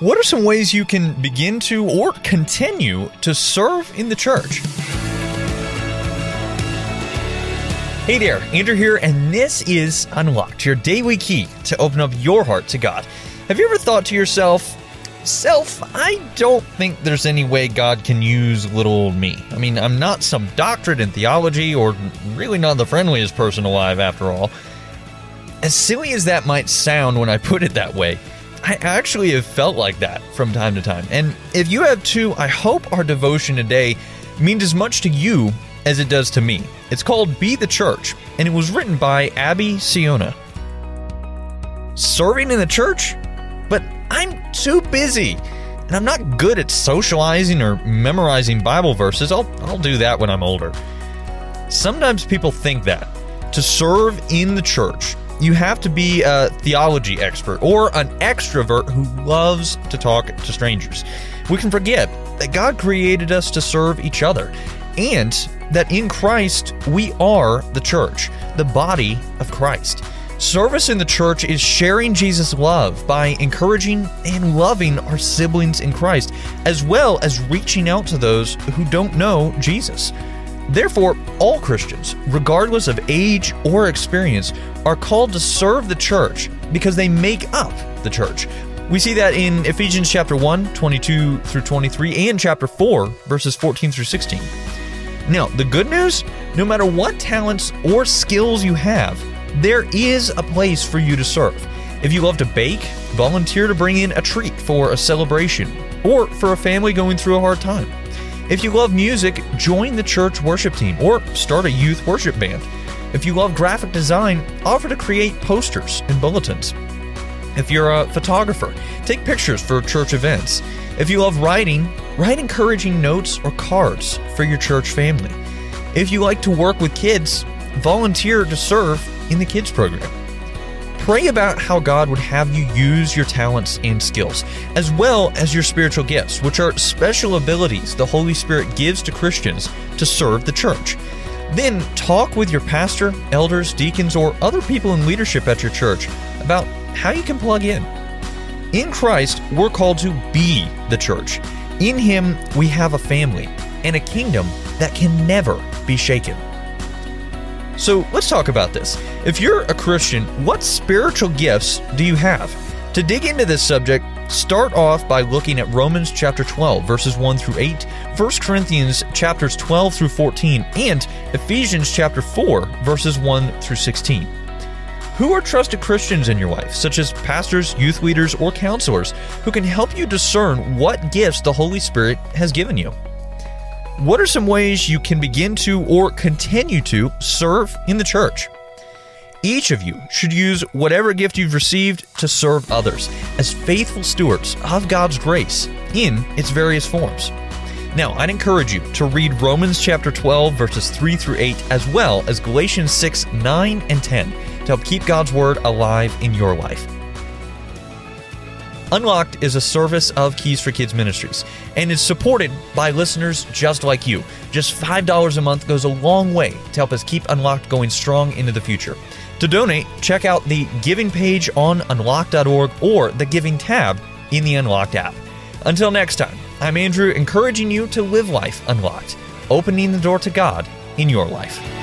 What are some ways you can begin to or continue to serve in the church? Hey there, Andrew here, and this is Unlocked, your daily key to open up your heart to God. Have you ever thought to yourself, Self, I don't think there's any way God can use little old me. I mean, I'm not some doctorate in theology or really not the friendliest person alive after all. As silly as that might sound when I put it that way, I actually have felt like that from time to time. And if you have too, I hope our devotion today means as much to you as it does to me. It's called Be the Church, and it was written by Abby Siona. Serving in the church? But I'm too busy, and I'm not good at socializing or memorizing Bible verses. I'll, I'll do that when I'm older. Sometimes people think that to serve in the church, you have to be a theology expert or an extrovert who loves to talk to strangers. We can forget that God created us to serve each other and that in Christ we are the church, the body of Christ. Service in the church is sharing Jesus' love by encouraging and loving our siblings in Christ, as well as reaching out to those who don't know Jesus. Therefore, all Christians, regardless of age or experience, are called to serve the church because they make up the church. We see that in Ephesians chapter 1, 22 through 23, and chapter 4, verses 14 through 16. Now, the good news no matter what talents or skills you have, there is a place for you to serve. If you love to bake, volunteer to bring in a treat for a celebration or for a family going through a hard time. If you love music, join the church worship team or start a youth worship band. If you love graphic design, offer to create posters and bulletins. If you're a photographer, take pictures for church events. If you love writing, write encouraging notes or cards for your church family. If you like to work with kids, volunteer to serve in the kids program. Pray about how God would have you use your talents and skills, as well as your spiritual gifts, which are special abilities the Holy Spirit gives to Christians to serve the church. Then talk with your pastor, elders, deacons, or other people in leadership at your church about how you can plug in. In Christ, we're called to be the church. In Him, we have a family and a kingdom that can never be shaken. So let's talk about this. If you're a Christian, what spiritual gifts do you have? To dig into this subject, start off by looking at Romans chapter 12 verses 1 through 8, 1 Corinthians chapters 12 through 14, and Ephesians chapter 4 verses 1 through 16. Who are trusted Christians in your life, such as pastors, youth leaders, or counselors, who can help you discern what gifts the Holy Spirit has given you? What are some ways you can begin to or continue to serve in the church? Each of you should use whatever gift you've received to serve others as faithful stewards of God's grace in its various forms. Now, I'd encourage you to read Romans chapter 12, verses 3 through 8, as well as Galatians 6, 9, and 10 to help keep God's Word alive in your life. Unlocked is a service of Keys for Kids Ministries and is supported by listeners just like you. Just $5 a month goes a long way to help us keep Unlocked going strong into the future. To donate, check out the giving page on unlocked.org or the giving tab in the Unlocked app. Until next time, I'm Andrew, encouraging you to live life unlocked, opening the door to God in your life.